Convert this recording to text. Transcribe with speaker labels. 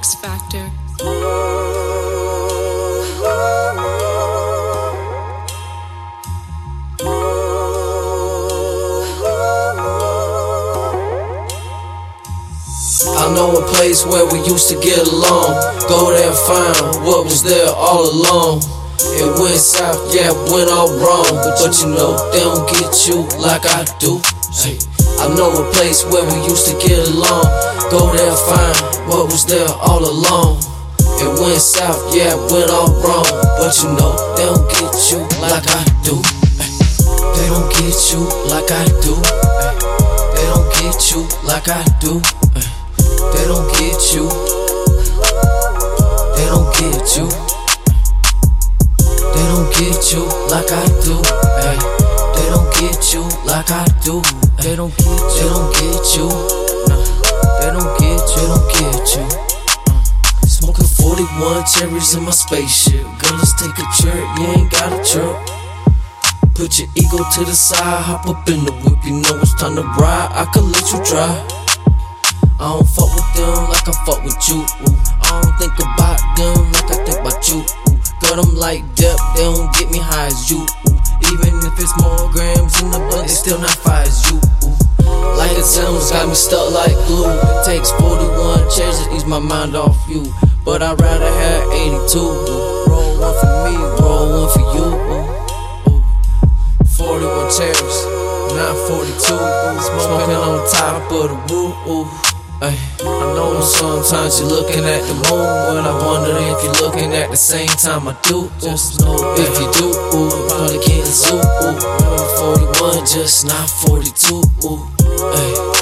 Speaker 1: X Factor. I know a place where we used to get along. Go there and find what was there all along. It went south, yeah, went all wrong. But you know, they don't get you like I do. I know a place where we used to get along. Go there find what was there all along. It went south, yeah, went all wrong. But you know, they don't get you like I do. Hey, They don't get you like I do. Hey, They don't get you like I do. Hey, They don't get you. They don't get you. You like I do. Hey, they don't get you like I do. They don't get you. They don't get you. Nah, they don't get you. They don't get you. Uh, Smoking 41 cherries in my spaceship. Girl, let's take a trip. You ain't got a trip. Put your ego to the side, hop up in the whip. You know it's time to ride. I could let you drive. I don't fuck with them like I fuck with you. I don't think about them like I think about you. Girl, I'm like depth, they don't get me high as you. Even if it's more grams in the blunt, it's still not fire as you. Like a sounds got me stuck like glue. It takes 41 cherries to ease my mind off you. But I'd rather have 82. Ooh. Roll one for me, roll one for you. Ooh. Ooh. 41 cherries, not 42. Ooh. Smoking on top of the roof. Ay, I know sometimes you're looking at the moon, but I wonder if you're looking at the same time I do. Just know if you do, ooh, probably can't zoo. Ooh, 41, just not 42. Ooh, ay.